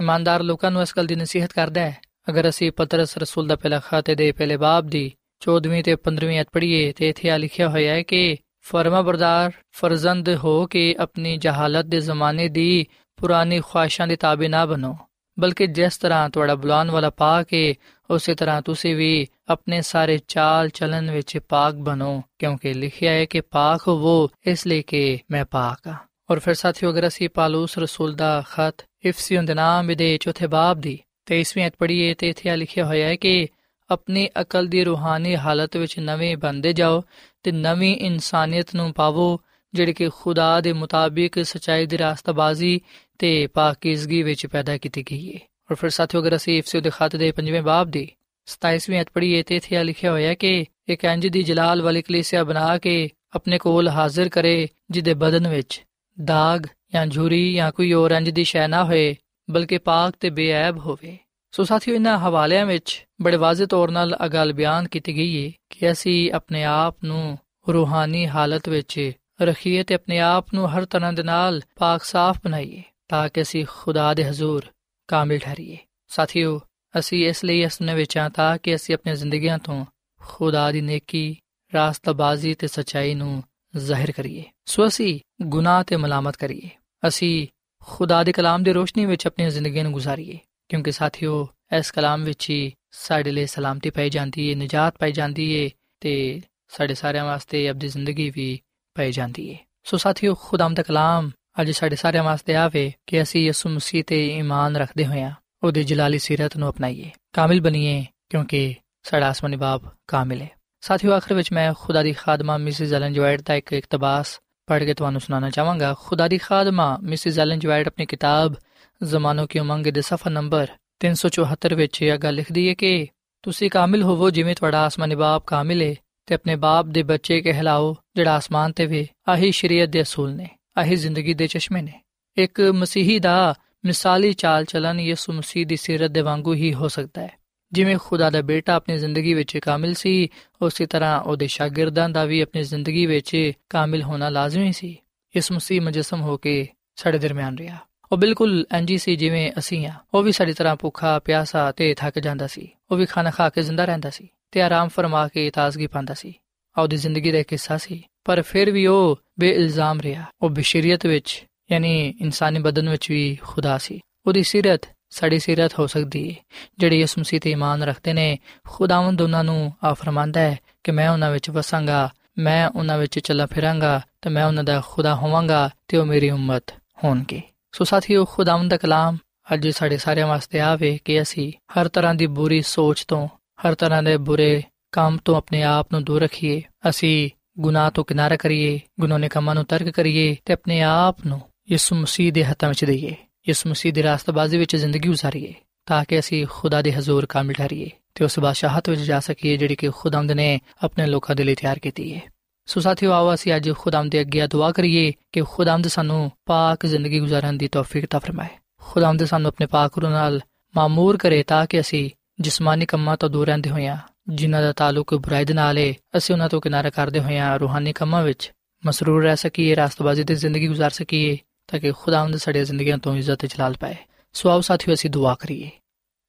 C: ਇਮਾਨਦਾਰ ਲੋਕਾਂ ਨੂੰ ਇਸ ਗੱਲ ਦੀ ਨਸੀਹਤ ਕਰਦਾ ਹੈ। ਅਗਰ ਅਸੀਂ ਪਤਰਸ ਰਸੂਲ ਦਾ ਪਹਿਲਾ ਖਾਤੇ ਦੇ ਪਹਿਲੇ ਬਾਬ ਦੀ 14ਵੀਂ ਤੇ 15ਵੀਂ ਅਧ ਪੜ੍ਹੀਏ, ਤੇ ਇੱਥੇ ਆ ਲਿਖਿਆ ਹੋਇਆ ਹੈ ਕਿ ਫਰਮਾ ਬਰਦਾਰ ਫਰਜ਼ੰਦ ਹੋ ਕੇ ਆਪਣੀ ਜਹਾਲਤ ਦੇ ਜ਼ਮਾਨੇ ਦੀ ਪੁਰਾਣੀ ਖੁਆਇਸ਼ਾਂ ਦੇ ਤਾਬੇ ਨਾ ਬਣੋ, ਬਲਕਿ ਜਿਸ ਤਰ੍ਹਾਂ ਤੁਹਾਡਾ ਬੁਲਾਉਣ ਵਾਲਾ ਪਾ ਕੇ ਉਸੇ ਤਰ੍ਹਾਂ ਤੁਸੀਂ ਵੀ ਆਪਣੇ ਸਾਰੇ ਚਾਲ ਚਲਨ ਵਿੱਚ ਪਾਕ ਬਣੋ, ਕਿਉਂਕਿ ਲਿਖਿਆ ਹੈ ਕਿ ਪਾਕ ਹੋਵੋ ਇਸ ਲਈ ਕਿ ਮੈਂ ਪਾਕ ਹਾਂ। ਔਰ ਫਿਰ ਸਾਥੀਓ, ਅਗਰ ਅਸੀਂ ਪਾਲੂਸ ਰਸੂਲ ਦਾ ਖਤ ਇਫਸੀਓਂ ਦੇ ਨਾਮ ਦੇ ਚੌਥੇ ਬਾਬ ਦੀ 23ਵੀਂ ਅਧ ਪੜ੍ਹੀਏ, ਤੇ ਇੱਥੇ ਲਿਖਿਆ ਹੋਇਆ ਹੈ ਕਿ ਆਪਣੀ ਅਕਲ ਦੀ ਰੂਹਾਨੀ ਹਾਲਤ ਵਿੱਚ ਨਵੇਂ ਬੰਦੇ ਜਾਓ ਤੇ ਨਵੀਂ ਇਨਸਾਨੀਅਤ ਨੂੰ ਪਾਵੋ, ਜਿਹੜੀ ਕਿ ਖੁਦਾ ਦੇ ਮੁਤਾਬਿਕ ਸਚਾਈ ਦੀ ਰਾਸਤਾਬਾਜ਼ੀ ਤੇ ਪਾਕੀਜ਼ਗੀ ਵਿੱਚ ਪੈਦਾ ਕੀਤੀ ਗਈ ਹੈ ਔਰ ਫਿਰ ਸਾਥੀਓ, ਅਗਰ ਅਸੀਂ ਇਫਸੀਓ ਦੇ ਖਤ ਦੇ ਪੰਜਵੇਂ ਬਾਬ ਦੀ 27ਵੀਂ ਅਧ ਪੜ੍ਹੀਏ, ਤੇ ਇੱਥੇ ਲਿਖਿਆ ਹੋਇਆ ਕਿ ਇੱਕ ਇੰਜ ਦੀ ਜਲਾਲ ਵਾਲੀ ਕਲੀਸਿਆ ਬਣਾ ਕੇ ਆਪਣੇ ਕੋਲ ਹਾਜ਼ਰ ਕਰੇ, ਜਿਹਦੇ ਬਦਨ ਵਿੱਚ ਦਾਗ ਜਾਂ ਝੁਰੀ ਜਾਂ ਕੋਈ ਹੋਰ ਇੰਜ ਦੀ ਸ਼ੈ ਨਾ ਹੋਏ, ਬਲਕਿ ਪਾਕ ਤੇ ਬੇਅਬ ਹੋਵੇ। ਸੋ ਸਾਥੀਓ, ਇਹਨਾਂ ਹਵਾਲਿਆਂ ਵਿੱਚ ਬੜੇ ਵਾਜ਼ਿਹ ਤੌਰ 'ਤੇ ਇਹ ਗੱਲ ਬਿਆਨ ਕੀਤੀ ਗਈ ਹੈ ਕਿ ਅਸੀਂ ਆਪਣੇ ਆਪ ਨੂੰ ਰੂਹਾਨੀ ਹਾਲਤ ਵਿੱਚ ਰੱਖੀਏ ਤੇ ਆਪਣੇ ਆਪ ਨੂੰ ਹਰ ਤਰ੍ਹਾਂ ਦੇ ਨਾਲ ਪਾਕ ਸਾਫ਼ ਬਣਾਈਏ, ਤਾਂ ਕਿ ਅਸੀਂ ਖੁਦਾ ਦੇ ਹਜ਼ੂਰ ਕਾਮਿਲ ਠਹਿਰੀਏ। ਸਾਥੀਓ, ਅਸੀਂ ਇਸ ਲਈ ਇਸ ਨੇ ਵਿੱਚ ਤਾਂ ਕਿ ਅਸੀਂ ਆਪਣੀਆਂ ਜ਼ਿੰਦਗੀਆਂ ਤੋਂ ਖੁਦਾ ਦੀ ਨੇਕੀ, ਰਾਸਤਾਬਾਜ਼ੀ ਤੇ ਸਚਾਈ ਨੂੰ ਜ਼ਾਹਿਰ ਕਰੀਏ। ਸੋ ਅਸੀਂ ਗੁਨਾਹ ਤੇ ਮਲਾਮਤ ਕਰੀਏ। ਅਸੀਂ ਖੁਦਾ ਦੇ ਕਲਾਮ ਦੀ ਰੋਸ਼ਨੀ ਵਿੱਚ ਆਪਣੀਆਂ ਜ਼ਿੰਦਗੀਆਂ ਨੂੰ ਗੁਜ਼ਾਰੀਏ। ਕਿਉਂਕਿ ਸਾਥੀਓ, ਇਸ ਕਲਾਮ ਵਿੱਚ ਹੀ ਸਾਡੇ ਲਈ ਸਲਾਮਤੀ ਪਾਈ ਜਾਂਦੀ ਹੈ ਨਜਾਤ ਪਾਈ ਜਾਂਦੀ ਹੈ ਤੇ ਸਾਡੇ ਸਾਰਿਆਂ ਵਾਸਤੇ ਅਬਦੀ ਜ਼ਿੰਦਗੀ ਵੀ ਪਾਈ ਜਾਂਦੀ ਹੈ ਸੋ ਸਾਥੀਓ ਖੁਦਾਮ ਦਾ ਕਲਾਮ ਅੱਜ ਸਾਡੇ ਸਾਰਿਆਂ ਵਾਸਤੇ ਆਵੇ ਕਿ ਅਸੀਂ ਯਿਸੂ ਮਸੀਹ ਤੇ ਈਮਾਨ ਰੱਖਦੇ ਹੋਇਆਂ ਉਹਦੀ ਜਲਾਲੀ ਸਿਰਤ ਨੂੰ ਅਪਣਾਈਏ। ਕਾਮਿਲ ਬਣੀਏ, ਕਿਉਂਕਿ ਸਾਡਾ ਅਸਮਾਨੀ ਬਾਪ ਕਾਮਿਲ ਹੈ। ਸਾਥੀਓ, ਆਖਰ ਵਿੱਚ ਮੈਂ ਖੁਦਾ ਦੀ ਖਾਦਮਾ ਮਿਸਿਸ ਐਲਨ ਜਵਾਈਟ ਦਾ ਇੱਕ ਇਕਤਬਾਸ ਪੜ੍ਹ ਕੇ ਤੁਹਾਨੂੰ ਸੁਣਾਉਣਾ ਚਾਹਾਂਗਾ। ਖੁਦਾ ਦੀ ਖਾਦਮਾ ਮਿਸਿਸ ਐਲਨ ਜਵਾਈਟ ਆਪਣੀ ਕਿਤਾਬ ਜ਼ਮਾਨੋ ਕੀ ਉਮੰਗ ਦੇ ਸਫਾ ਨੰਬਰ 374 ਵਿੱਚ ਇਹ ਗੱਲ ਲਿਖਦੀ ਹੈ ਕਿ ਤੁਸੀਂ ਕਾਮਿਲ ਹੋਵੋ ਜਿਵੇਂ ਤੁਹਾਡਾ ਅਸਮਾਨੀ ਬਾਪ ਕਾਮਿਲ ਹੈ ਤੇ ਆਪਣੇ ਬਾਪ ਦੇ ਬੱਚੇ ਕਹਿਲਾਓ ਜਿਹੜਾ ਅਸਮਾਨ ਤੇ ਵੇ, ਆਹੀ ਸ਼ਰੀਅਤ ਦੇ ਅਸੂਲ ਨੇ। ਆਹੀ ਜ਼ਿੰਦਗੀ ਦੇ ਚਸ਼ਮੇ ਨੇ। ਇੱਕ ਮਸੀਹੀ ਦਾ ਮਿਸਾਲੀ ਚਾਲ ਚਲਨ ਯਿਸੂ ਮਸੀਹ ਦੀ ਸਿਰਤ ਦੇ ਵਾਂਗੂ ਹੀ ਹੋ ਸਕਦਾ ਹੈ। ਜਿਵੇਂ ਖੁਦਾ ਦਾ ਬੇਟਾ ਆਪਣੀ ਜ਼ਿੰਦਗੀ ਵਿੱਚ ਕਾਮਿਲ ਸੀ, ਉਸੇ ਤਰ੍ਹਾਂ ਉਹਦੇ ਸ਼ਾਗਿਰਦਾਂ ਦਾ ਵੀ ਆਪਣੀ ਜ਼ਿੰਦਗੀ ਵਿੱਚ ਕਾਮਿਲ ਹੋਣਾ ਲਾਜ਼ਮੀ ਸੀ। ਇਸ ਮਸੀਹ ਮਜਸਮ ਹੋ ਕੇ ਸਾਡੇ ਦਰਮਿਆਨ ਰਿਹਾ। ਉਹ ਬਿਲਕੁਲ ਐਂਜੀ ਸੀ ਜਿਵੇਂ ਅਸੀਂ ਆ। ਉਹ ਵੀ ਸਾਡੀ ਤਰ੍ਹਾਂ ਭੁੱਖਾ, ਪਿਆਸਾ ਤੇ ਥੱਕ ਜਾਂਦਾ ਸੀ। ਉਹ ਵੀ ਖਾਣਾ ਖਾ ਕੇ ਜ਼ਿੰਦਾ ਰਹਿੰਦਾ ਸੀ ਤੇ ਆਰਾਮ ਫਰਮਾ ਕੇ ਤਾਜ਼ਗੀ ਪਾਉਂਦਾ ਸੀ। ਉਹਦੀ ਜ਼ਿੰਦਗੀ ਦਾ ਇੱਕ ਹਿੱਸਾ ਸੀ। ਪਰ ਫਿਰ ਵੀ ਉਹ ਬੇਇਲਜ਼ਾਮ ਰਿਹਾ। ਉਹ ਬਸ਼ਰੀਅਤ ਵਿੱਚ, ਯਾਨੀ ਇਨਸਾਨੀ ਬਦਨ ਵਿੱਚ ਵੀ ਖੁਦਾ ਸੀ। ਉਹਦੀ ਸਿਰਤ, ਸਾਡੀ ਸਿਰਤ ਹੋ ਸਕਦੀ ਹੈ ਜਿਹੜੇ ਇਸ ਮਸੀਹ ਤੇ ਇਮਾਨ ਰੱਖਦੇ ਨੇ, ਖੁਦਾਵੰਦ ਉਹਨਾਂ ਨੂੰ ਆ ਫਰਮਾਂਦਾ ਹੈ ਕਿ ਮੈਂ ਉਹਨਾਂ ਵਿੱਚ ਵਸਾਂਗਾ, ਮੈਂ ਉਹਨਾਂ ਵਿੱਚ ਚੱਲਾ ਫਿਰਾਂਗਾ, ਤੇ ਮੈਂ ਉਹਨਾਂ ਦਾ ਖੁਦਾ ਹੋਵਾਂਗਾ, ਤੇ ਉਹ ਮੇਰੀ ਉਮਤ ਹੋਣਗੇ। ਸੋ ਸਾਥੀਓ, ਖੁਦਾਵੰਦ ਦਾ ਕਲਾਮ ਅੱਜ ਸਾਡੇ ਸਾਰਿਆਂ ਵਾਸਤੇ ਆਵੇ ਕਿ ਅਸੀਂ ਹਰ ਤਰ੍ਹਾਂ ਦੀ ਬੁਰੀ ਸੋਚ ਤੋਂ, ਹਰ ਤਰ੍ਹਾਂ ਦੇ ਬੁਰੇ ਕੰਮ ਤੋਂ ਆਪਣੇ ਆਪ ਨੂੰ ਦੂਰ ਰੱਖੀਏ। ਅਸੀਂ ਗੁਨਾਹ ਤੋਂ ਕਿਨਾਰਾ ਕਰੀਏ, ਗੁਨਾਹ ਨੇ ਕੰਮਾਂ ਨੂੰ ਤਰਕ ਕਰੀਏ ਤੇ ਆਪਣੇ ਆਪ ਨੂੰ ਯਿਸੂ ਮਸੀਹ ਦੇ ਹੱਥਾਂ ਵਿੱਚ ਦਈਏ। ਯਿਸੂ ਮਸੀਹ ਦੀ ਰਾਸਤਬਾਜ਼ੀ ਵਿੱਚ ਜ਼ਿੰਦਗੀ ਉਸਾਰੀਏ ਤਾਂ ਕਿ ਅਸੀਂ ਖੁਦਾ ਦੇ ਹਜ਼ੂਰ ਕਾਮਿਲ ਠਹਿਰੀਏ ਤੇ ਉਸ ਬਾਦਸ਼ਾਹਤ ਵਿੱਚ ਜਾ ਸਕੀਏ ਜਿਹੜੀ ਕਿ ਖੁਦਾਮਦ ਨੇ ਆਪਣੇ ਲੋਕਾਂ ਦੇ ਲਈ ਤਿਆਰ ਕੀਤੀ ਹੈ ਸੋ ਸਾਥੀਓ, ਆਓ ਅਸੀਂ ਅੱਜ ਖੁਦਾਮਦ ਦੇ ਅੱਗੇ ਦੁਆ ਕਰੀਏ ਕਿ ਖੁਦਾਮਦ ਸਾਨੂੰ ਪਾਕ ਜ਼ਿੰਦਗੀ گزارਣ ਦੀ ਤੌਫੀਕ عطا ਫਰਮਾਏ। ਖੁਦਾਮਦ ਸਾਨੂੰ ਆਪਣੇ ਪਾਕ ਰੂਹ ਨਾਲ ਮਾਮੂਰ ਕਰੇ ਤਾਂ ਕਿ ਅਸੀਂ ਜਿਸਮਾਨੀ ਕੰਮਾਂ ਤੋਂ ਦੂਰ ਰਹਿੰਦੇ ਹੋਈਆਂ ਜਿਨ੍ਹਾਂ ਦਾ ਤਾਲੁਕ ਬੁਰਾਈ ਦੇ ਨਾਲ ਹੈ ਅਸੀਂ ਉਹਨਾਂ ਤੋਂ ਕਿਨਾਰਾ ਕਰਦੇ ਹੋਈਆਂ ਰੂਹਾਨੀ ਕੰਮਾਂ ਵਿੱਚ ਮਸਰੂਰ ਰਹਿ ਸਕੀਏ ਰਾਸਤਬਾਜ਼ੀ ਦੀ ਜ਼ਿੰਦਗੀ گزار ਸਕੀਏ ਤਾਂ ਕਿ ਖੁਦਾਵੰਦ ਸਾਡੀਆਂ ਜ਼ਿੰਦਗੀਆਂ ਤੋਂ ਇੱਜ਼ਤ ਤੇ ਜਲਾਲ ਪਾਏ ਸੋ ਆਓ ਸਾਥੀਓ ਅਸੀਂ ਦੁਆ ਕਰੀਏ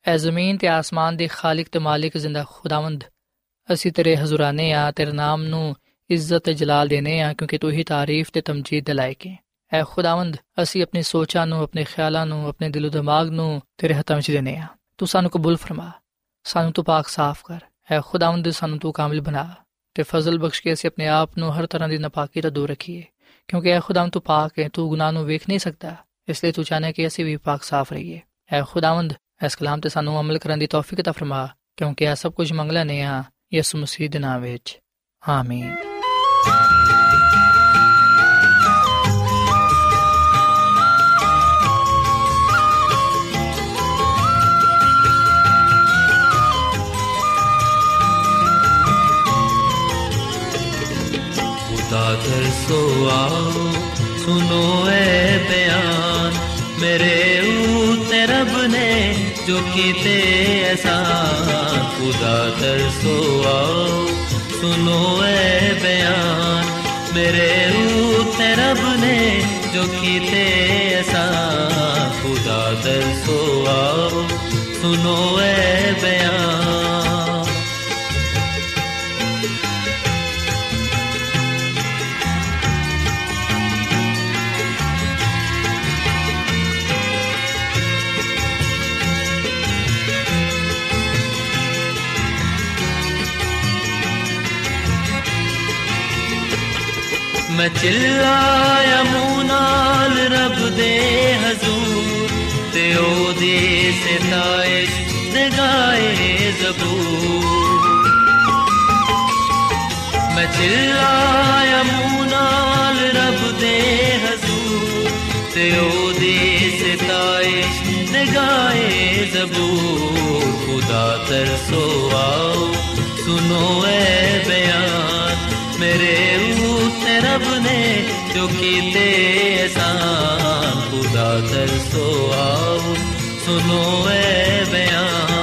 C: ਐ ਜ਼ਮੀਨ ਤੇ ਆਸਮਾਨ ਦੇ ਖਾਲਕ ਤੇ ਮਾਲਿਕ ਜ਼ਿੰਦਾ ਖੁਦਾਵੰਦ ਅਸੀਂ ਤੇਰੇ ਹਜ਼ੂਰਾਨੇ ਆ ਤੇਰੇ ਨਾਮ ਨੂੰ ਇੱਜ਼ਤ ਤੇ ਜਲਾਲ ਦੇਨੇ ਆ ਕਿਉਂਕਿ ਤੂੰ ਹੀ ਤਾਰੀਫ ਤੇ ਤਮਜੀਦ ਦੇ ਲਾਇਕ ਹੈ ਐ ਖੁਦਾਵੰਦ ਅਸੀਂ ਆਪਣੀ ਸੋਚਾਂ ਨੂੰ ਆਪਣੇ ਖਿਆਲਾਂ ਨੂੰ ਆਪਣੇ ਦਿਲ ਦਿਮਾਗ ਨੂੰ ਤੇਰੇ ਹੱਥਾਂ ਵਿੱਚ ਦੇਨੇ ਆ ਤੂੰ ਸਾਨੂੰ ਕਬੂਲ ਫਰਮਾ ਸਾਨੂੰ ਤੂੰ ਪਾਕ ਸਾਫ਼ ਕਰ ਐ ਖੁਦਾਵੰਦ ਸਾਨੂੰ ਤੂੰ ਕਾਮਿਲ ਬਣਾ ਤੇ ਫਜ਼ਲ ਬਖਸ਼ ਕੇ ਅਸੀਂ ਆਪਣੇ ਆਪ ਨੂੰ ਹਰ ਤਰ੍ਹਾਂ ਦੀ ਨਪਾਕੀ ਤੋਂ ਦੂਰ ਰੱਖੀਏ ਕਿਉਂਕਿ ਐ ਖੁਦਾਵੰਦ ਤੂੰ ਪਾਕ ਹੈ ਤੂੰ ਗੁਨਾਹ ਨੂੰ ਵੇਖ ਨਹੀਂ ਸਕਦਾ ਇਸ ਲਈ ਤੂੰ ਚਾਹਨਾ ਕਿ ਅਸੀਂ ਵੀ ਪਾਕ ਸਾਫ਼ ਰਹੀਏ ਐ ਖੁਦਾਵੰਦ ਇਸ ਕਲਾਮ ਤੇ ਸਾਨੂੰ ਅਮਲ ਕਰਨ ਦੀ ਤੌਫੀਕ عطا ਫਰਮਾ ਕਿਉਂਕਿ ਇਹ ਸਭ ਕੁਝ ਮੰਗਲਾ ਨੇ ਆ ਯਿਸੂ ਮਸੀਹ ਦੇ ਨਾਮ ਵਿੱਚ ਆਮੀਨ
D: तरसो आओ सुनो ए बयान मेरे ऊते रब ने जो कीते एहसान खुदा तरसो आओ सुनो ए बयान मेरे ऊते रब ने जो कीते एहसान खुदा तरसो आओ सुनो ए बयान मैं चिल्लाया मुंह नाल रब दे हजूर ते ओदी सिताइश दे गाए जबूर मैं चिल्लाया मुंह नाल रब दे हजूर ते ओदी सिताइश दे गाए जबूर खुदा खुदा तरसो रब ने जो कीते एहसान खुदा तरसो आओ सुनो ए बयान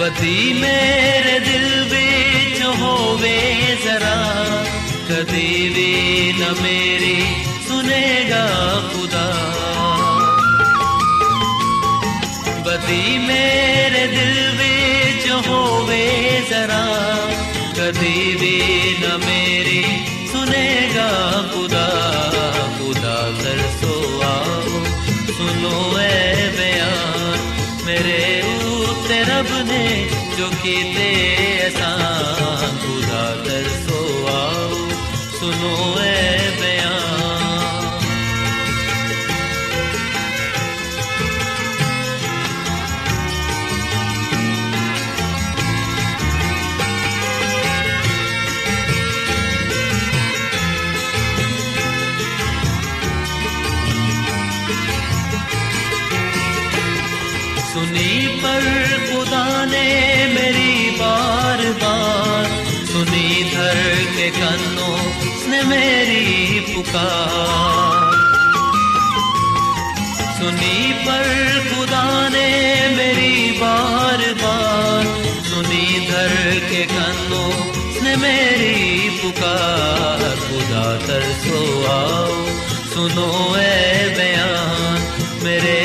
D: बदी मेरे दिल ਵਿੱਚ ਹੋਵੇ ਜ਼ਰਾ कभी भी न मेरी सुनेगा खुदा बदी मेरे दिल विच होवे जरा कभी भी न मेरी सुनेगा खुदा खुदा कर सो आओ सुनो ऐ बयान मेरे ऊपर रब ने जो कि तेरे सुनी पर खुदा ने मेरी बार बार सुनी धर के कन्नों ने मेरी पुकार। सुनी पर खुदा ने मेरी बार बार सुनी धर के कन्नों ने मेरी पुकार। खुदा तरसो आओ, सुनो ए बयान मेरे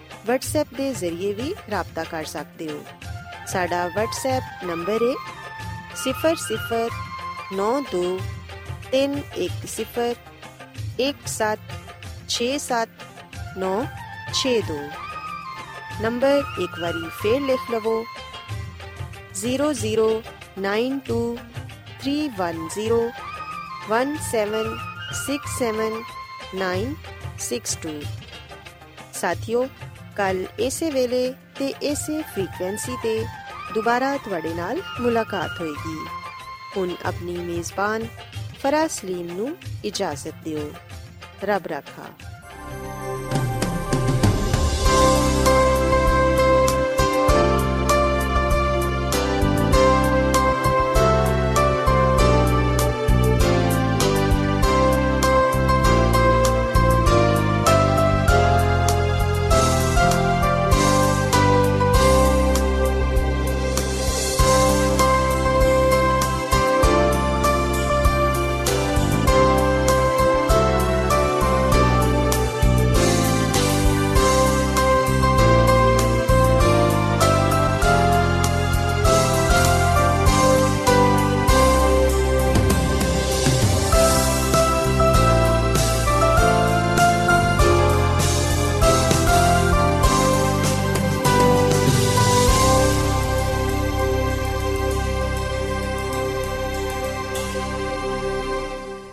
E: WhatsApp ਦੇ ਜ਼ਰੀਏ ਵੀ رابطہ ਕਰ ਸਕਦੇ ਹੋ ਸਾਡਾ WhatsApp ਨੰਬਰ ਹੈ 009210176792 ਨੰਬਰ ਇੱਕ ਵਾਰੀ ਫੇਰ ਲਿਖ ਲਵੋ 0092311767962 ਸਾਥਿਓ ਕੱਲ ਇਸੇ ਵੇਲੇ ਤੇ ਇਸੇ ਫ੍ਰੀਕਵੈਂਸੀ ਤੇ ਦੁਬਾਰਾ ਤੁਹਾਡੇ ਨਾਲ ਮੁਲਾਕਾਤ ਹੋਏਗੀ। ਹੁਣ ਆਪਣੀ ਮੇਜ਼ਬਾਨ ਫਰਾਜ਼ ਸਲੀਮ ਨੂੰ ਇਜਾਜ਼ਤ ਦਿਓ। ਰੱਬ ਰਾਖਾ।